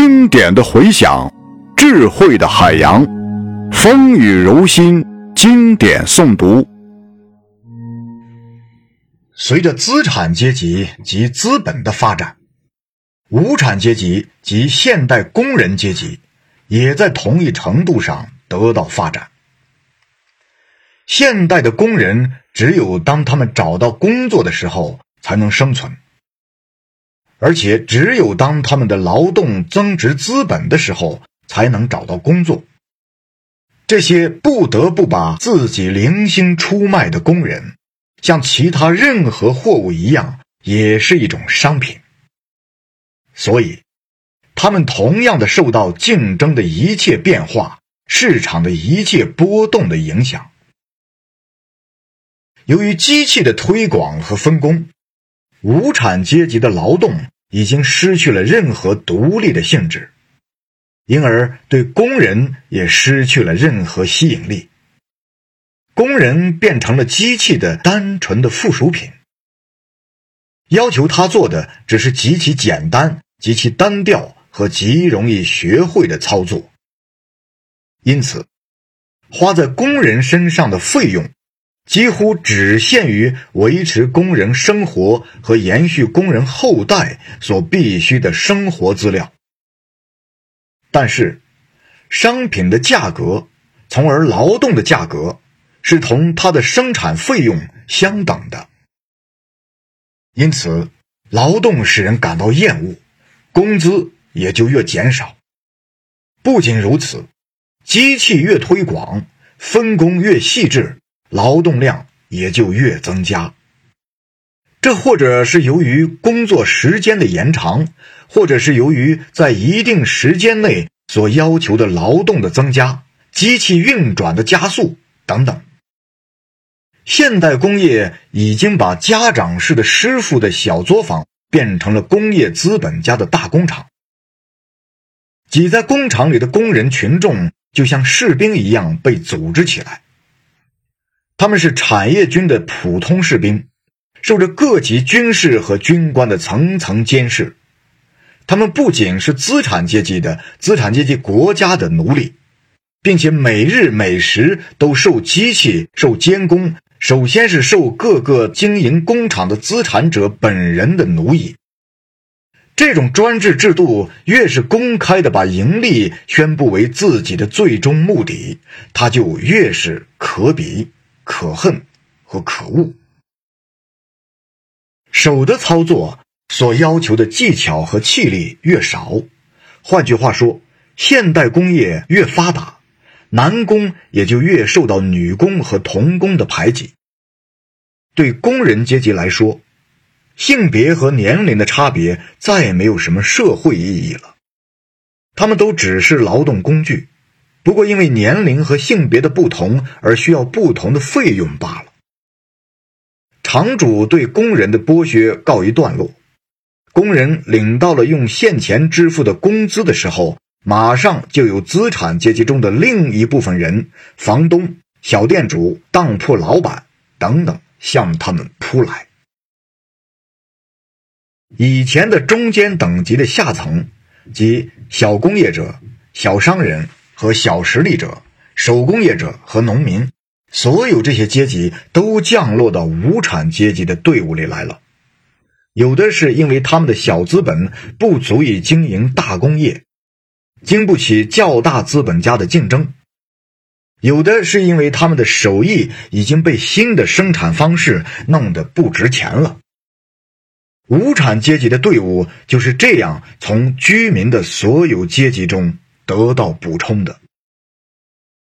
经典的回响，智慧的海洋，风雨柔心，经典诵读。随着资产阶级及资本的发展，无产阶级及现代工人阶级也在同一程度上得到发展。现代的工人只有当他们找到工作的时候才能生存。而且，只有当他们的劳动增值资本的时候，才能找到工作。这些不得不把自己零星出卖的工人，像其他任何货物一样，也是一种商品。所以，他们同样的受到竞争的一切变化、市场的一切波动的影响。由于机器的推广和分工。无产阶级的劳动已经失去了任何独立的性质，因而对工人也失去了任何吸引力。工人变成了机器的单纯的附属品，要求他做的只是极其简单、极其单调和极容易学会的操作。因此，花在工人身上的费用。几乎只限于维持工人生活和延续工人后代所必须的生活资料。但是，商品的价格，从而劳动的价格，是同它的生产费用相等的。因此，劳动使人感到厌恶，工资也就越减少。不仅如此，机器越推广，分工越细致。劳动量也就越增加。这或者是由于工作时间的延长，或者是由于在一定时间内所要求的劳动的增加、机器运转的加速等等。现代工业已经把家长式的师傅的小作坊变成了工业资本家的大工厂。挤在工厂里的工人群众就像士兵一样被组织起来。他们是产业军的普通士兵，受着各级军事和军官的层层监视。他们不仅是资产阶级的资产阶级国家的奴隶，并且每日每时都受机器、受监工。首先是受各个经营工厂的资产者本人的奴役。这种专制制度越是公开的把盈利宣布为自己的最终目的，它就越是可比。可恨和可恶，手的操作所要求的技巧和气力越少，换句话说，现代工业越发达，男工也就越受到女工和童工的排挤。对工人阶级来说，性别和年龄的差别再也没有什么社会意义了，他们都只是劳动工具。不过，因为年龄和性别的不同而需要不同的费用罢了。厂主对工人的剥削告一段落，工人领到了用现钱支付的工资的时候，马上就有资产阶级中的另一部分人——房东、小店主、当铺老板等等——向他们扑来。以前的中间等级的下层，即小工业者、小商人。和小实力者、手工业者和农民，所有这些阶级都降落到无产阶级的队伍里来了。有的是因为他们的小资本不足以经营大工业，经不起较大资本家的竞争；有的是因为他们的手艺已经被新的生产方式弄得不值钱了。无产阶级的队伍就是这样从居民的所有阶级中。得到补充的。